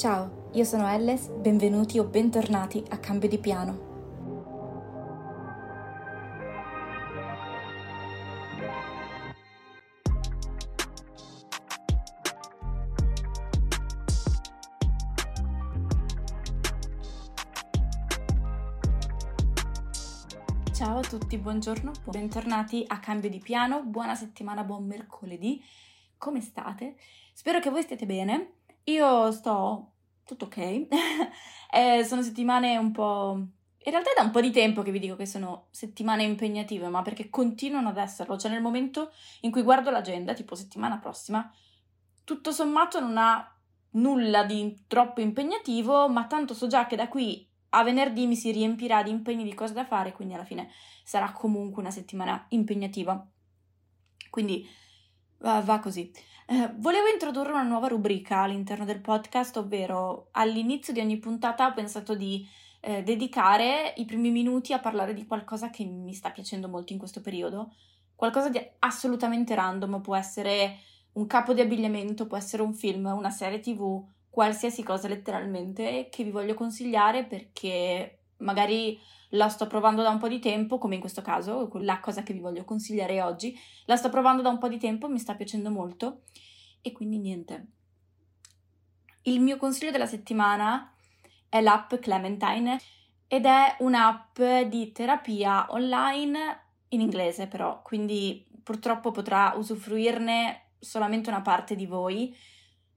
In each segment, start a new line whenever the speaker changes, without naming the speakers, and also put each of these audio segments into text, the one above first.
Ciao, io sono Elles, benvenuti o bentornati a Cambio di Piano. Ciao a tutti, buongiorno, bentornati a Cambio di Piano, buona settimana, buon mercoledì, come state? Spero che voi stiate bene, io sto tutto ok, Eh, sono settimane un po'... In realtà è da un po' di tempo che vi dico che sono settimane impegnative, ma perché continuano ad esserlo, cioè nel momento in cui guardo l'agenda, tipo settimana prossima, tutto sommato non ha nulla di troppo impegnativo, ma tanto so già che da qui a venerdì mi si riempirà di impegni di cose da fare, quindi alla fine sarà comunque una settimana impegnativa. Quindi va, va così. Eh, volevo introdurre una nuova rubrica all'interno del podcast, ovvero all'inizio di ogni puntata ho pensato di eh, dedicare i primi minuti a parlare di qualcosa che mi sta piacendo molto in questo periodo, qualcosa di assolutamente random, può essere un capo di abbigliamento, può essere un film, una serie tv, qualsiasi cosa letteralmente che vi voglio consigliare perché magari la sto provando da un po' di tempo, come in questo caso, la cosa che vi voglio consigliare oggi, la sto provando da un po' di tempo, mi sta piacendo molto. E quindi niente. Il mio consiglio della settimana è l'app Clementine ed è un'app di terapia online in inglese però, quindi purtroppo potrà usufruirne solamente una parte di voi.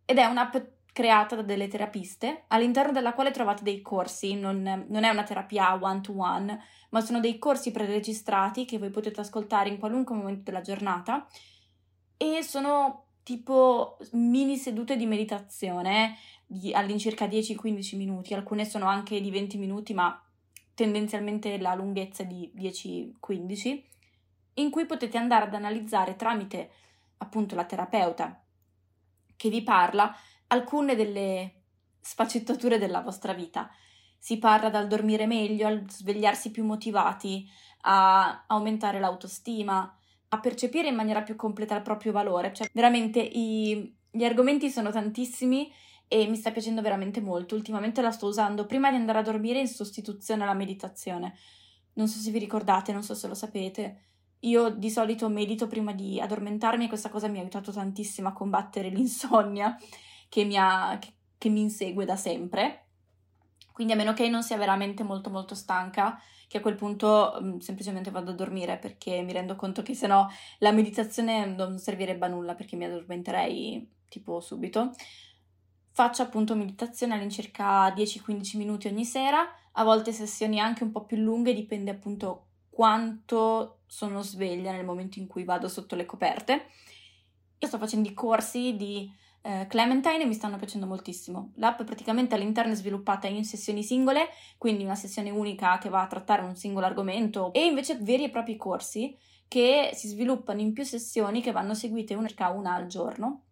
Ed è un'app creata da delle terapiste all'interno della quale trovate dei corsi, non, non è una terapia one to one, ma sono dei corsi preregistrati che voi potete ascoltare in qualunque momento della giornata e sono tipo mini sedute di meditazione di all'incirca 10-15 minuti, alcune sono anche di 20 minuti, ma tendenzialmente la lunghezza è di 10-15, in cui potete andare ad analizzare tramite appunto la terapeuta che vi parla alcune delle sfaccettature della vostra vita. Si parla dal dormire meglio, al svegliarsi più motivati, a aumentare l'autostima, a percepire in maniera più completa il proprio valore. Cioè, veramente i, gli argomenti sono tantissimi e mi sta piacendo veramente molto. Ultimamente la sto usando prima di andare a dormire in sostituzione alla meditazione. Non so se vi ricordate, non so se lo sapete. Io di solito medito prima di addormentarmi e questa cosa mi ha aiutato tantissimo a combattere l'insonnia che mi, ha, che, che mi insegue da sempre. Quindi a meno che non sia veramente molto molto stanca, che a quel punto mh, semplicemente vado a dormire perché mi rendo conto che sennò la meditazione non servirebbe a nulla perché mi addormenterei tipo subito. Faccio appunto meditazione all'incirca 10-15 minuti ogni sera, a volte sessioni anche un po' più lunghe, dipende appunto quanto sono sveglia nel momento in cui vado sotto le coperte. Io sto facendo i corsi di eh, Clementine mi stanno piacendo moltissimo. L'app praticamente all'interno è sviluppata in sessioni singole, quindi una sessione unica che va a trattare un singolo argomento, e invece veri e propri corsi che si sviluppano in più sessioni che vanno seguite circa una al giorno.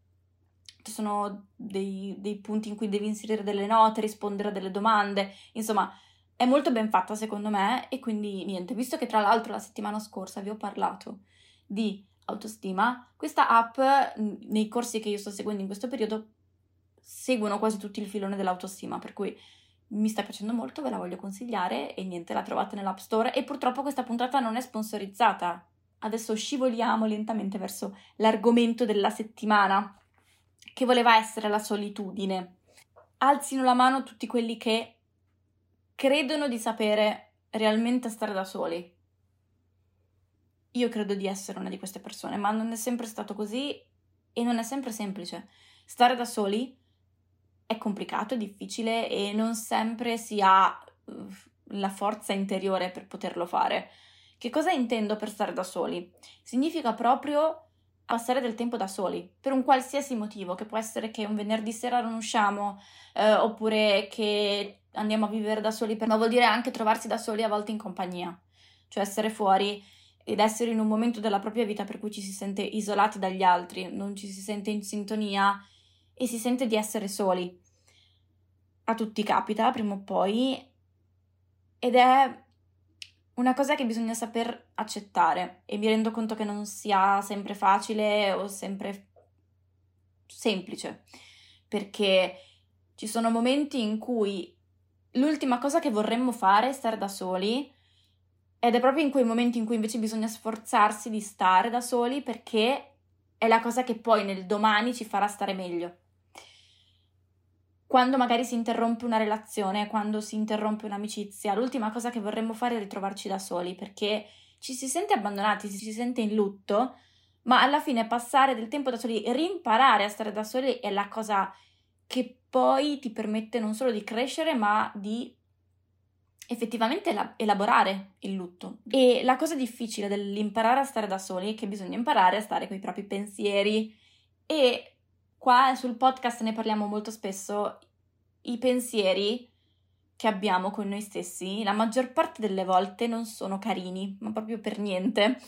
Ci sono dei, dei punti in cui devi inserire delle note, rispondere a delle domande, insomma è molto ben fatta secondo me e quindi niente, visto che tra l'altro la settimana scorsa vi ho parlato di autostima, questa app nei corsi che io sto seguendo in questo periodo seguono quasi tutti il filone dell'autostima, per cui mi sta piacendo molto, ve la voglio consigliare e niente, la trovate nell'App Store e purtroppo questa puntata non è sponsorizzata. Adesso scivoliamo lentamente verso l'argomento della settimana, che voleva essere la solitudine. Alzino la mano tutti quelli che credono di sapere realmente stare da soli. Io credo di essere una di queste persone, ma non è sempre stato così e non è sempre semplice. Stare da soli è complicato, è difficile e non sempre si ha la forza interiore per poterlo fare. Che cosa intendo per stare da soli? Significa proprio passare del tempo da soli, per un qualsiasi motivo, che può essere che un venerdì sera non usciamo, eh, oppure che andiamo a vivere da soli, per... ma vuol dire anche trovarsi da soli a volte in compagnia, cioè essere fuori ed essere in un momento della propria vita per cui ci si sente isolati dagli altri, non ci si sente in sintonia e si sente di essere soli. A tutti capita, prima o poi, ed è una cosa che bisogna saper accettare e mi rendo conto che non sia sempre facile o sempre semplice, perché ci sono momenti in cui l'ultima cosa che vorremmo fare è stare da soli ed è proprio in quei momenti in cui invece bisogna sforzarsi di stare da soli perché è la cosa che poi nel domani ci farà stare meglio. Quando magari si interrompe una relazione, quando si interrompe un'amicizia, l'ultima cosa che vorremmo fare è ritrovarci da soli perché ci si sente abbandonati, ci si sente in lutto, ma alla fine passare del tempo da soli, rimparare a stare da soli è la cosa che poi ti permette non solo di crescere, ma di effettivamente elaborare il lutto. E la cosa difficile dell'imparare a stare da soli è che bisogna imparare a stare con i propri pensieri e Qua sul podcast ne parliamo molto spesso, i pensieri che abbiamo con noi stessi, la maggior parte delle volte non sono carini, ma proprio per niente.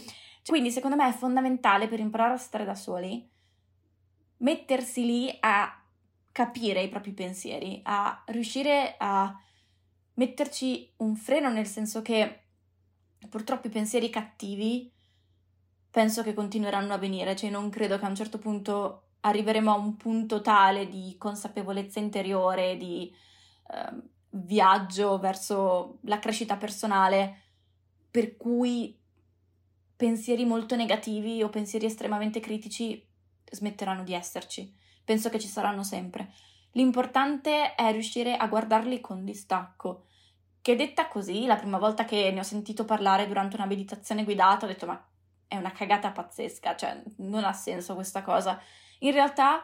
Quindi secondo me è fondamentale per imparare a stare da soli mettersi lì a capire i propri pensieri, a riuscire a metterci un freno nel senso che purtroppo i pensieri cattivi penso che continueranno a venire, cioè non credo che a un certo punto arriveremo a un punto tale di consapevolezza interiore, di eh, viaggio verso la crescita personale, per cui pensieri molto negativi o pensieri estremamente critici smetteranno di esserci. Penso che ci saranno sempre. L'importante è riuscire a guardarli con distacco. Che detta così, la prima volta che ne ho sentito parlare durante una meditazione guidata, ho detto: Ma è una cagata pazzesca, cioè non ha senso questa cosa. In realtà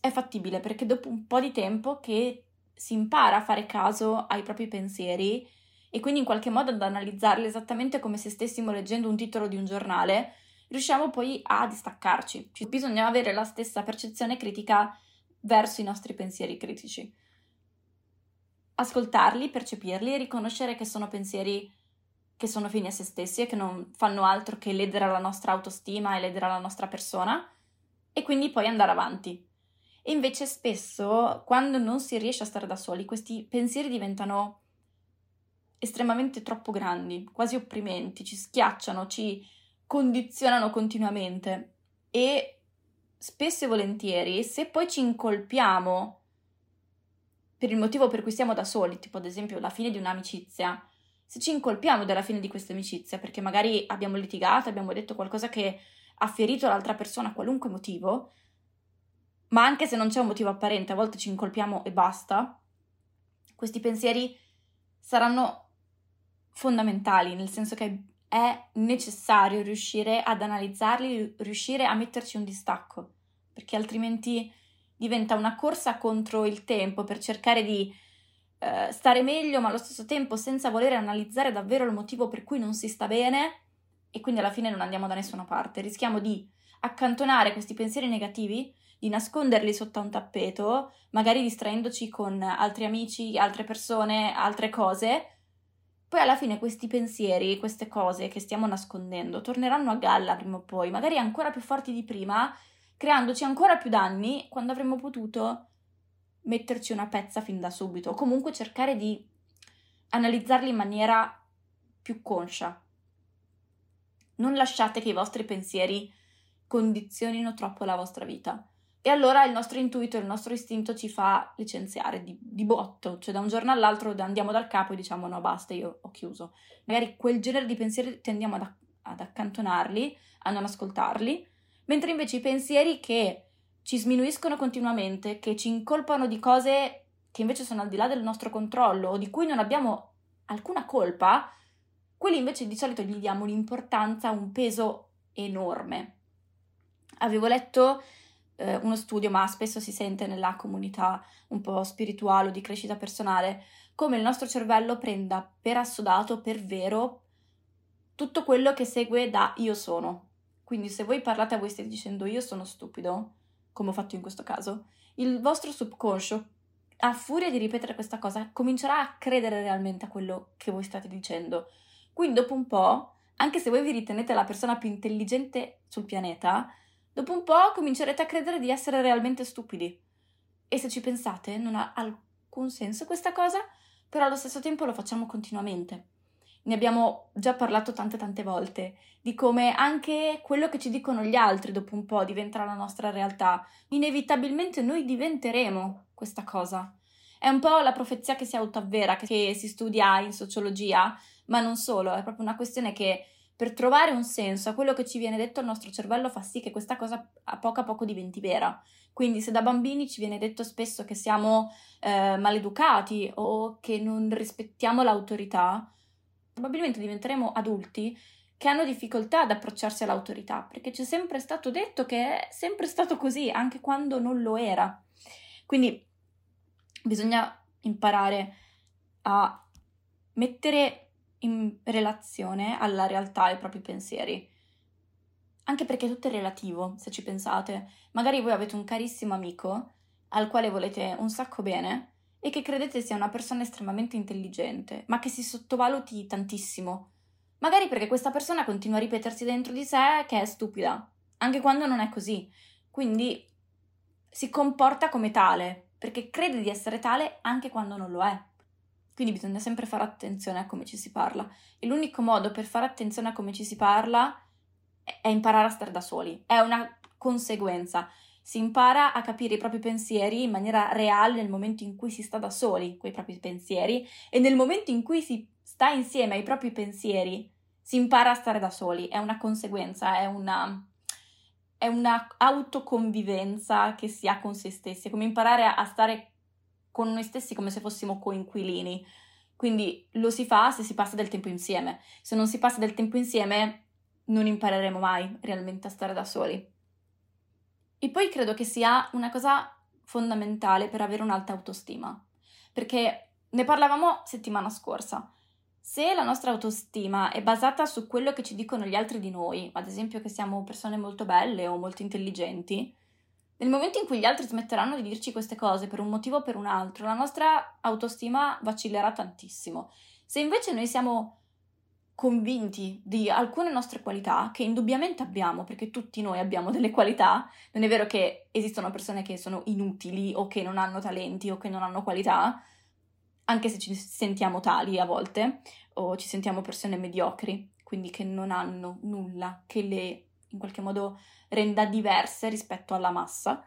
è fattibile perché dopo un po' di tempo che si impara a fare caso ai propri pensieri e quindi in qualche modo ad analizzarli esattamente come se stessimo leggendo un titolo di un giornale, riusciamo poi a distaccarci. Bisogna avere la stessa percezione critica verso i nostri pensieri critici. Ascoltarli, percepirli e riconoscere che sono pensieri che sono fini a se stessi e che non fanno altro che ledere la nostra autostima e ledere la nostra persona e quindi poi andare avanti. E invece spesso, quando non si riesce a stare da soli, questi pensieri diventano estremamente troppo grandi, quasi opprimenti, ci schiacciano, ci condizionano continuamente e spesso e volentieri, se poi ci incolpiamo per il motivo per cui siamo da soli, tipo ad esempio la fine di un'amicizia, se ci incolpiamo della fine di questa amicizia perché magari abbiamo litigato, abbiamo detto qualcosa che ha ferito l'altra persona a qualunque motivo, ma anche se non c'è un motivo apparente, a volte ci incolpiamo e basta, questi pensieri saranno fondamentali, nel senso che è necessario riuscire ad analizzarli, riuscire a metterci un distacco, perché altrimenti diventa una corsa contro il tempo per cercare di eh, stare meglio, ma allo stesso tempo senza voler analizzare davvero il motivo per cui non si sta bene e quindi alla fine non andiamo da nessuna parte. Rischiamo di accantonare questi pensieri negativi, di nasconderli sotto un tappeto, magari distraendoci con altri amici, altre persone, altre cose. Poi alla fine questi pensieri, queste cose che stiamo nascondendo, torneranno a galla prima o poi, magari ancora più forti di prima, creandoci ancora più danni quando avremmo potuto metterci una pezza fin da subito, o comunque cercare di analizzarli in maniera più conscia. Non lasciate che i vostri pensieri condizionino troppo la vostra vita. E allora il nostro intuito, il nostro istinto ci fa licenziare di, di, botto, cioè da un giorno all'altro andiamo dal capo e diciamo no basta, io ho chiuso. Magari quel genere di pensieri tendiamo ad, ad accantonarli, a non ascoltarli, mentre invece i pensieri che ci sminuiscono continuamente, che ci incolpano di cose che invece sono al di là del nostro controllo o di cui non abbiamo alcuna colpa, quelli invece di solito gli diamo un'importanza, un peso enorme. Avevo letto eh, uno studio, ma spesso si sente nella comunità un po' spirituale o di crescita personale, come il nostro cervello prenda per assodato, per vero, tutto quello che segue da io sono. Quindi se voi parlate a voi stessi dicendo io sono stupido, come ho fatto in questo caso, il vostro subconscio, a furia di ripetere questa cosa, comincerà a credere realmente a quello che voi state dicendo. Quindi dopo un po', anche se voi vi ritenete la persona più intelligente sul pianeta, dopo un po' comincerete a credere di essere realmente stupidi. E se ci pensate, non ha alcun senso questa cosa, però allo stesso tempo lo facciamo continuamente. Ne abbiamo già parlato tante tante volte, di come anche quello che ci dicono gli altri dopo un po' diventerà la nostra realtà. Inevitabilmente noi diventeremo questa cosa. È un po' la profezia che si autoavvera, che si studia in sociologia, ma non solo, è proprio una questione che per trovare un senso a quello che ci viene detto il nostro cervello fa sì che questa cosa a poco a poco diventi vera. Quindi se da bambini ci viene detto spesso che siamo eh, maleducati o che non rispettiamo l'autorità, probabilmente diventeremo adulti che hanno difficoltà ad approcciarsi all'autorità, perché ci è sempre stato detto che è sempre stato così, anche quando non lo era. Quindi bisogna imparare a mettere in relazione alla realtà i propri pensieri. Anche perché tutto è relativo, se ci pensate. Magari voi avete un carissimo amico al quale volete un sacco bene e che credete sia una persona estremamente intelligente, ma che si sottovaluti tantissimo. Magari perché questa persona continua a ripetersi dentro di sé che è stupida, anche quando non è così. Quindi si comporta come tale, perché crede di essere tale anche quando non lo è. Quindi bisogna sempre fare attenzione a come ci si parla. E l'unico modo per fare attenzione a come ci si parla è imparare a stare da soli. È una conseguenza si impara a capire i propri pensieri in maniera reale nel momento in cui si sta da soli con i propri pensieri e nel momento in cui si sta insieme ai propri pensieri si impara a stare da soli, è una conseguenza, è una, è una autoconvivenza che si ha con se stessi, è come imparare a, a stare con noi stessi come se fossimo coinquilini. Quindi lo si fa se si passa del tempo insieme. Se non si passa del tempo insieme, non impareremo mai realmente a stare da soli. E poi credo che sia una cosa fondamentale per avere un'alta autostima, perché ne parlavamo settimana scorsa. Se la nostra autostima è basata su quello che ci dicono gli altri di noi, ad esempio che siamo persone molto belle o molto intelligenti, nel momento in cui gli altri smetteranno di dirci queste cose per un motivo o per un altro, la nostra autostima vacillerà tantissimo. Se invece noi siamo convinti di alcune nostre qualità che indubbiamente abbiamo, perché tutti noi abbiamo delle qualità. Non è vero che esistono persone che sono inutili o che non hanno talenti o che non hanno qualità, anche se ci sentiamo tali a volte, o ci sentiamo persone mediocri, quindi che non hanno nulla che le in qualche modo renda diverse rispetto alla massa.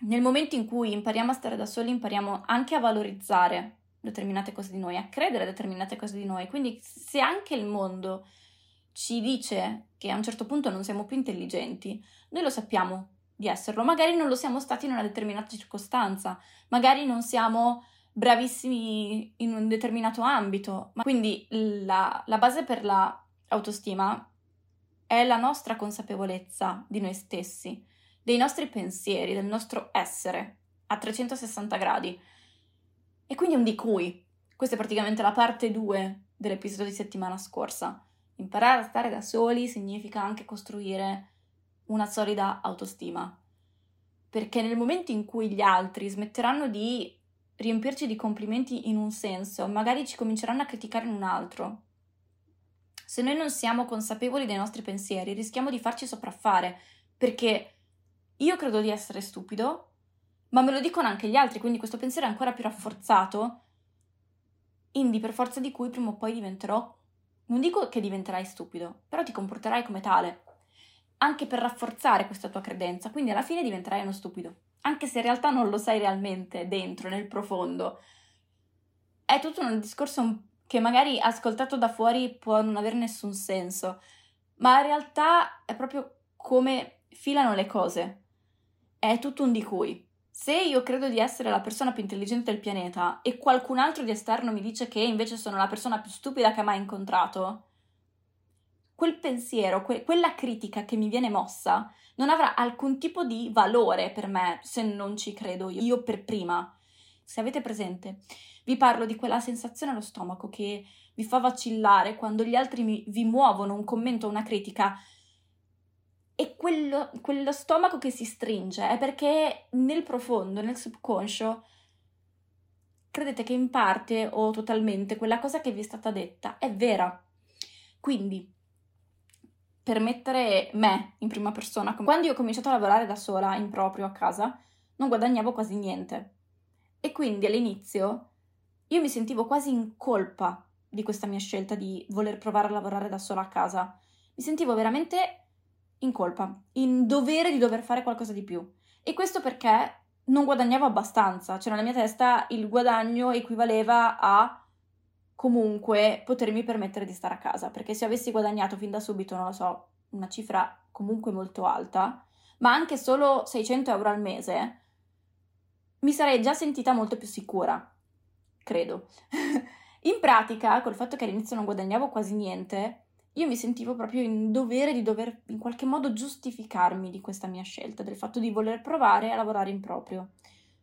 Nel momento in cui impariamo a stare da soli, impariamo anche a valorizzare determinate cose di noi, a credere a determinate cose di noi. Quindi se anche il mondo ci dice che a un certo punto non siamo più intelligenti, noi lo sappiamo di esserlo, magari non lo siamo stati in una determinata circostanza, magari non siamo bravissimi in un determinato ambito, ma quindi la, la base per l'autostima è la nostra consapevolezza di noi stessi, dei nostri pensieri, del nostro essere a 360 gradi. E quindi un di cui. Questa è praticamente la parte 2 dell'episodio di settimana scorsa. Imparare a stare da soli significa anche costruire una solida autostima. Perché nel momento in cui gli altri smetteranno di riempirci di complimenti in un senso, magari ci cominceranno a criticare in un altro. Se noi non siamo consapevoli dei nostri pensieri, rischiamo di farci sopraffare, perché io credo di essere stupido, ma me lo dicono anche gli altri, quindi questo pensiero è ancora più rafforzato, indi per forza di cui prima o poi diventerò, non dico che diventerai stupido, però ti comporterai come tale, anche per rafforzare questa tua credenza, quindi alla fine diventerai uno stupido, anche se in realtà non lo sai realmente dentro, nel profondo. È tutto un discorso che magari ascoltato da fuori può non avere nessun senso, ma in realtà è proprio come filano le cose. È tutto un di cui. Se io credo di essere la persona più intelligente del pianeta e qualcun altro di esterno mi dice che invece sono la persona più stupida che ha mai incontrato, quel pensiero, que- quella critica che mi viene mossa non avrà alcun tipo di valore per me se non ci credo io, io per prima. Se avete presente, vi parlo di quella sensazione allo stomaco che vi fa vacillare quando gli altri mi, vi muovono un commento o una critica e quello, quello stomaco che si stringe è perché nel profondo, nel subconscio, credete che in parte o totalmente quella cosa che vi è stata detta è vera. Quindi per mettere me in prima persona. Quando io ho cominciato a lavorare da sola, in proprio a casa, non guadagnavo quasi niente. E quindi all'inizio io mi sentivo quasi in colpa di questa mia scelta di voler provare a lavorare da sola a casa. Mi sentivo veramente in colpa, in dovere di dover fare qualcosa di più. E questo perché non guadagnavo abbastanza, cioè nella mia testa il guadagno equivaleva a comunque potermi permettere di stare a casa, perché se avessi guadagnato fin da subito, non lo so, una cifra comunque molto alta, ma anche solo 600 euro al mese, mi sarei già sentita molto più sicura, credo. in pratica, col fatto che all'inizio non guadagnavo quasi niente, io mi sentivo proprio in dovere di dover in qualche modo giustificarmi di questa mia scelta, del fatto di voler provare a lavorare in proprio.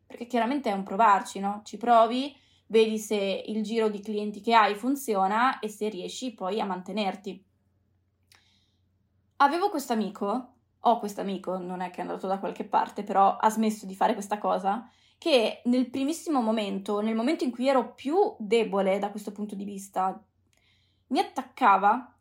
Perché chiaramente è un provarci, no? Ci provi, vedi se il giro di clienti che hai funziona e se riesci poi a mantenerti. Avevo questo amico, ho questo amico, non è che è andato da qualche parte, però ha smesso di fare questa cosa, che nel primissimo momento, nel momento in cui ero più debole da questo punto di vista, mi attaccava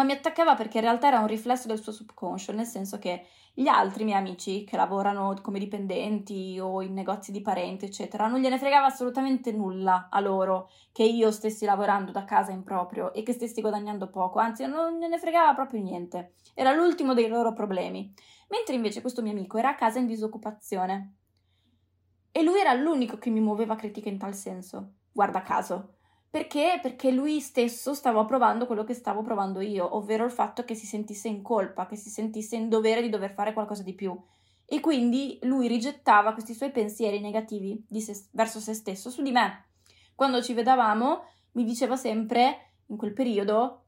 ma mi attaccava perché in realtà era un riflesso del suo subconscio, nel senso che gli altri miei amici che lavorano come dipendenti o in negozi di parenti, eccetera, non gliene fregava assolutamente nulla a loro che io stessi lavorando da casa in proprio e che stessi guadagnando poco, anzi non gliene fregava proprio niente. Era l'ultimo dei loro problemi. Mentre invece questo mio amico era a casa in disoccupazione. E lui era l'unico che mi muoveva critica in tal senso, guarda caso. Perché? Perché lui stesso stava provando quello che stavo provando io, ovvero il fatto che si sentisse in colpa, che si sentisse in dovere di dover fare qualcosa di più. E quindi lui rigettava questi suoi pensieri negativi se, verso se stesso su di me. Quando ci vedevamo, mi diceva sempre, in quel periodo,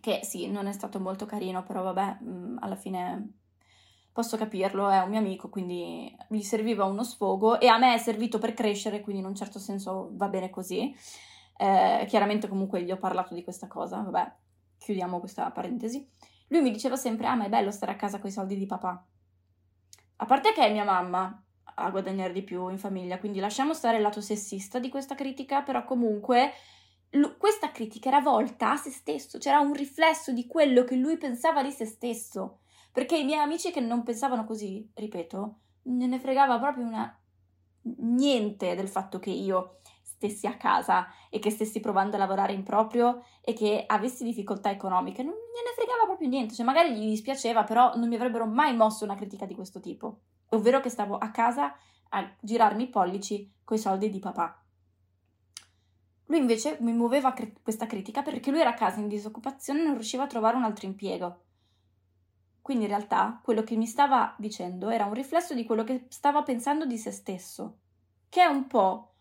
che sì, non è stato molto carino, però vabbè, mm, alla fine posso capirlo, è un mio amico, quindi gli serviva uno sfogo e a me è servito per crescere, quindi in un certo senso va bene così. Eh, chiaramente comunque gli ho parlato di questa cosa, vabbè, chiudiamo questa parentesi. Lui mi diceva sempre, ah ma è bello stare a casa con i soldi di papà. A parte che è mia mamma a guadagnare di più in famiglia, quindi lasciamo stare il lato sessista di questa critica, però comunque l- questa critica era volta a se stesso, c'era un riflesso di quello che lui pensava di se stesso. Perché i miei amici che non pensavano così, ripeto, non ne fregava proprio una niente del fatto che io stessi a casa e che stessi provando a lavorare in proprio e che avessi difficoltà economiche, non gliene fregava proprio niente, cioè magari gli dispiaceva, però non mi avrebbero mai mosso una critica di questo tipo, ovvero che stavo a casa a girarmi i pollici coi soldi di papà. Lui invece mi muoveva cri- questa critica perché lui era a casa in disoccupazione e non riusciva a trovare un altro impiego. Quindi in realtà quello che mi stava dicendo era un riflesso di quello che stava pensando di se stesso, che è un po'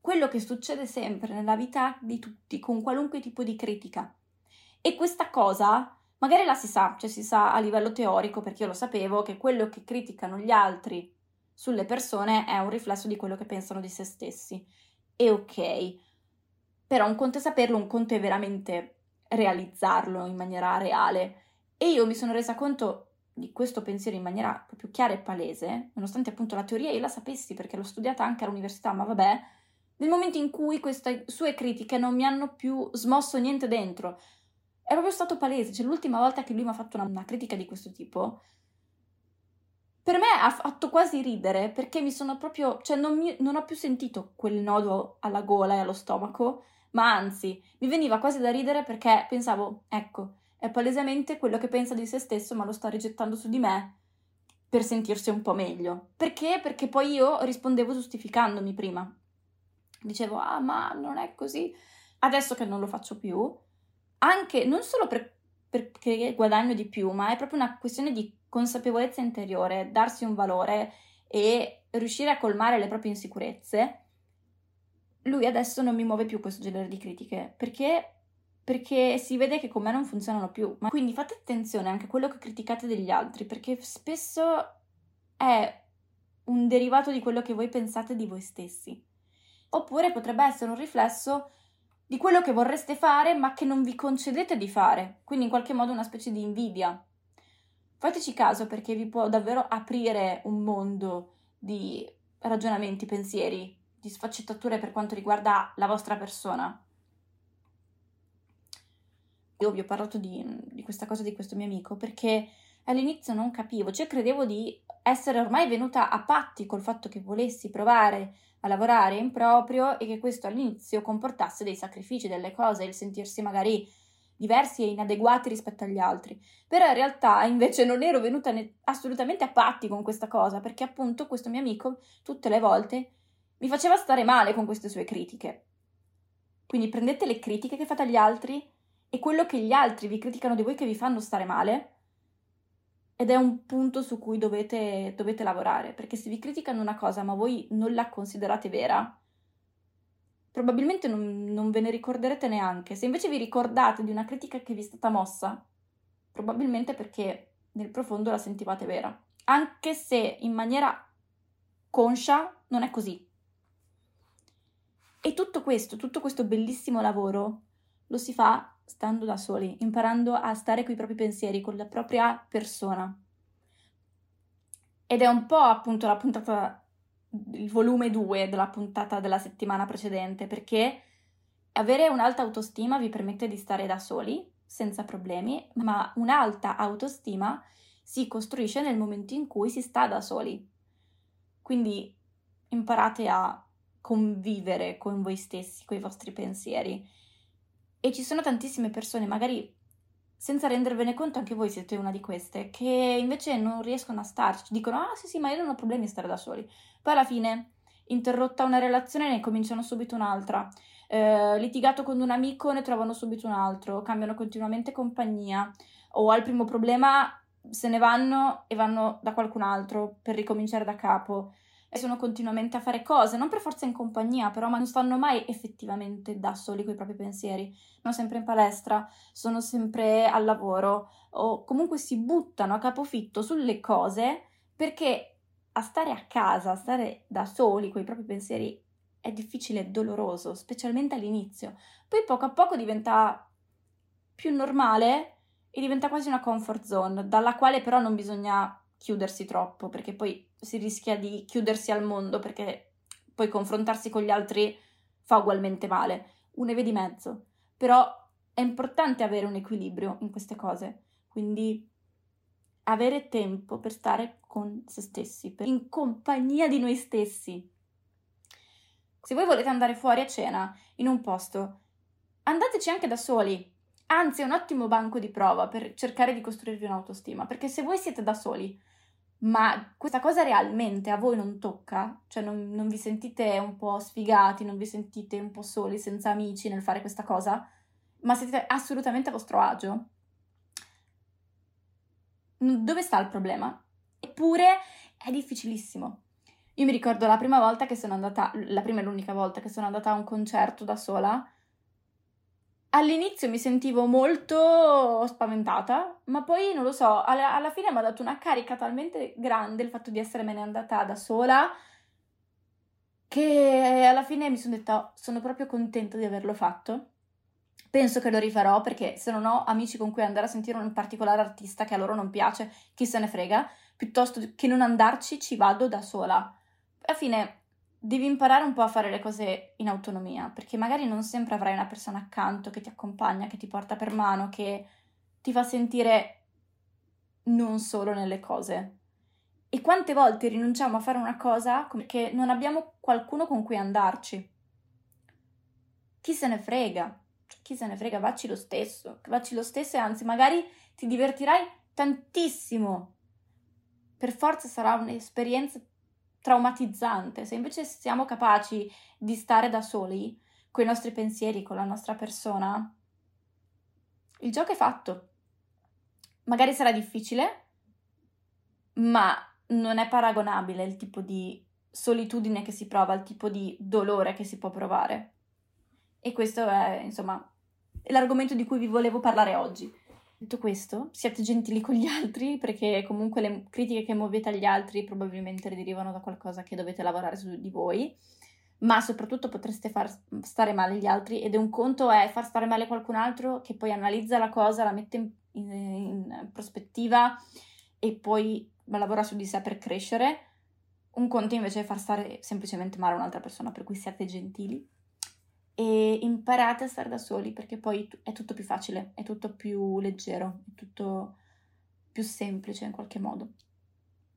quello che succede sempre nella vita di tutti, con qualunque tipo di critica. E questa cosa magari la si sa, cioè si sa a livello teorico, perché io lo sapevo, che quello che criticano gli altri sulle persone è un riflesso di quello che pensano di se stessi. E ok, però un conto è saperlo, un conto è veramente realizzarlo in maniera reale. E io mi sono resa conto di questo pensiero in maniera proprio chiara e palese, nonostante appunto la teoria io la sapessi perché l'ho studiata anche all'università, ma vabbè, nel momento in cui queste sue critiche non mi hanno più smosso niente dentro, è proprio stato palese, cioè l'ultima volta che lui mi ha fatto una, una critica di questo tipo, per me ha fatto quasi ridere perché mi sono proprio, cioè non, mi, non ho più sentito quel nodo alla gola e allo stomaco, ma anzi mi veniva quasi da ridere perché pensavo, ecco, è palesemente quello che pensa di se stesso ma lo sta rigettando su di me per sentirsi un po' meglio. Perché? Perché poi io rispondevo giustificandomi prima. Dicevo, ah ma non è così. Adesso che non lo faccio più, anche non solo per, perché guadagno di più, ma è proprio una questione di consapevolezza interiore, darsi un valore e riuscire a colmare le proprie insicurezze, lui adesso non mi muove più questo genere di critiche perché perché si vede che con me non funzionano più. Ma quindi fate attenzione anche a quello che criticate degli altri, perché spesso è un derivato di quello che voi pensate di voi stessi. Oppure potrebbe essere un riflesso di quello che vorreste fare, ma che non vi concedete di fare, quindi in qualche modo una specie di invidia. Fateci caso perché vi può davvero aprire un mondo di ragionamenti, pensieri, di sfaccettature per quanto riguarda la vostra persona. Io vi ho parlato di, di questa cosa di questo mio amico perché all'inizio non capivo, cioè credevo di essere ormai venuta a patti col fatto che volessi provare a lavorare in proprio e che questo all'inizio comportasse dei sacrifici, delle cose, il sentirsi magari diversi e inadeguati rispetto agli altri. Però in realtà invece non ero venuta ne- assolutamente a patti con questa cosa, perché appunto questo mio amico tutte le volte mi faceva stare male con queste sue critiche. Quindi prendete le critiche che fate agli altri e quello che gli altri vi criticano di voi che vi fanno stare male ed è un punto su cui dovete, dovete lavorare, perché se vi criticano una cosa ma voi non la considerate vera, probabilmente non, non, ve ne ricorderete neanche. Se invece vi ricordate di una critica che vi è stata mossa, probabilmente perché nel profondo la sentivate vera, anche se in maniera conscia non è così. E tutto questo, tutto questo bellissimo lavoro lo si fa stando da soli, imparando a stare con i propri pensieri, con la propria persona. Ed è un po' appunto la puntata, il volume 2 della puntata della settimana precedente, perché avere un'alta autostima vi permette di stare da soli, senza problemi, ma un'alta autostima si costruisce nel momento in cui si sta da soli. Quindi imparate a convivere con voi stessi, con i vostri pensieri e ci sono tantissime persone, magari senza rendervene conto, anche voi siete una di queste, che invece non riescono a starci. Dicono, ah sì sì, ma io non ho problemi a stare da soli. Poi alla fine, interrotta una relazione, ne cominciano subito un'altra. Eh, litigato con un amico, ne trovano subito un altro. Cambiano continuamente compagnia. O al primo problema se ne vanno e vanno da qualcun altro per ricominciare da capo e sono continuamente a fare cose, non per forza in compagnia, però ma non stanno mai effettivamente da soli con i propri pensieri. Sono sempre in palestra, sono sempre al lavoro o comunque si buttano a capofitto sulle cose perché a stare a casa, a stare da soli con i propri pensieri è difficile e doloroso, specialmente all'inizio. Poi poco a poco diventa più normale e diventa quasi una comfort zone, dalla quale però non bisogna chiudersi troppo, perché poi si rischia di chiudersi al mondo, perché poi confrontarsi con gli altri fa ugualmente male. Una via di mezzo. Però è importante avere un equilibrio in queste cose, quindi avere tempo per stare con se stessi, per... in compagnia di noi stessi. Se voi volete andare fuori a cena in un posto, andateci anche da soli. Anzi, è un ottimo banco di prova per cercare di costruirvi un'autostima, perché se voi siete da soli, ma questa cosa realmente a voi non tocca? Cioè non, non, vi sentite un po' sfigati, non vi sentite un po' soli, senza amici nel fare questa cosa? Ma siete assolutamente a vostro agio? Dove sta il problema? Eppure è difficilissimo. Io mi ricordo la prima volta che sono andata, la prima e l'unica volta che sono andata a un concerto da sola, All'inizio mi sentivo molto spaventata, ma poi non lo so, alla, alla fine mi ha dato una carica talmente grande il fatto di essermene andata da sola che alla fine mi sono detta sono proprio contenta di averlo fatto Penso che lo rifarò perché se non ho amici con cui andare a sentire un particolare artista che a loro non piace, chi se ne frega, piuttosto che non andarci ci vado da sola. Alla fine devi imparare un po' a fare le cose in autonomia, perché magari non sempre avrai una persona accanto che ti accompagna, che ti porta per mano, che ti fa sentire non solo nelle cose. E quante volte rinunciamo a fare una cosa perché non abbiamo qualcuno con cui andarci? Chi se ne frega? chi se ne frega, vacci lo stesso, vacci lo stesso e anzi magari ti divertirai tantissimo. Per forza sarà un'esperienza traumatizzante. Se invece siamo capaci di stare da soli, con i nostri pensieri, con la nostra persona, il gioco è fatto. Magari sarà difficile, ma non è paragonabile il tipo di solitudine che si prova, il tipo di dolore che si può provare. E questo è, insomma, l'argomento di cui vi volevo parlare oggi. Detto questo, siate gentili con gli altri perché comunque le critiche che muovete agli altri probabilmente derivano da qualcosa che dovete lavorare su di voi, ma soprattutto potreste far stare male gli altri ed è un conto è far stare male qualcun altro che poi analizza la cosa, la mette in, in, in prospettiva e poi lavora su di sé per crescere. Un conto invece è far stare semplicemente male un'altra persona, per cui siate gentili e imparate a stare da soli perché poi è tutto più facile, è tutto più leggero, è tutto più semplice in qualche modo,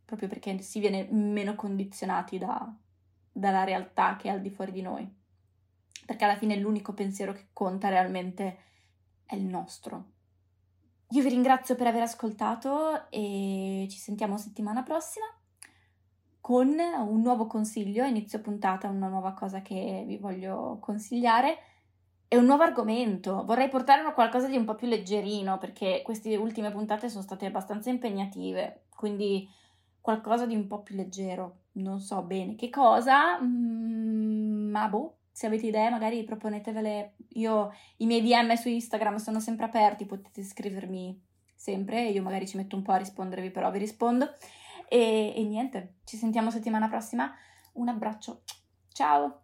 proprio perché si viene meno condizionati da, dalla realtà che è al di fuori di noi, perché alla fine l'unico pensiero che conta realmente è il nostro. Io vi ringrazio per aver ascoltato e ci sentiamo settimana prossima con un nuovo consiglio, inizio puntata, una nuova cosa che vi voglio consigliare e un nuovo argomento. Vorrei portare qualcosa di un po' più leggerino perché queste ultime puntate sono state abbastanza impegnative, quindi qualcosa di un po' più leggero. Non so bene che cosa, mm, ma boh, se avete idee magari proponetevele. Io i miei DM su Instagram sono sempre aperti, potete scrivermi sempre, io magari ci metto un po' a rispondervi, però vi rispondo. E, e niente, ci sentiamo settimana prossima. Un abbraccio. Ciao!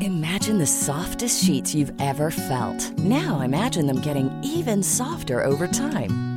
Imagine the softest sheets you've ever felt. Now imagine them getting even softer over time.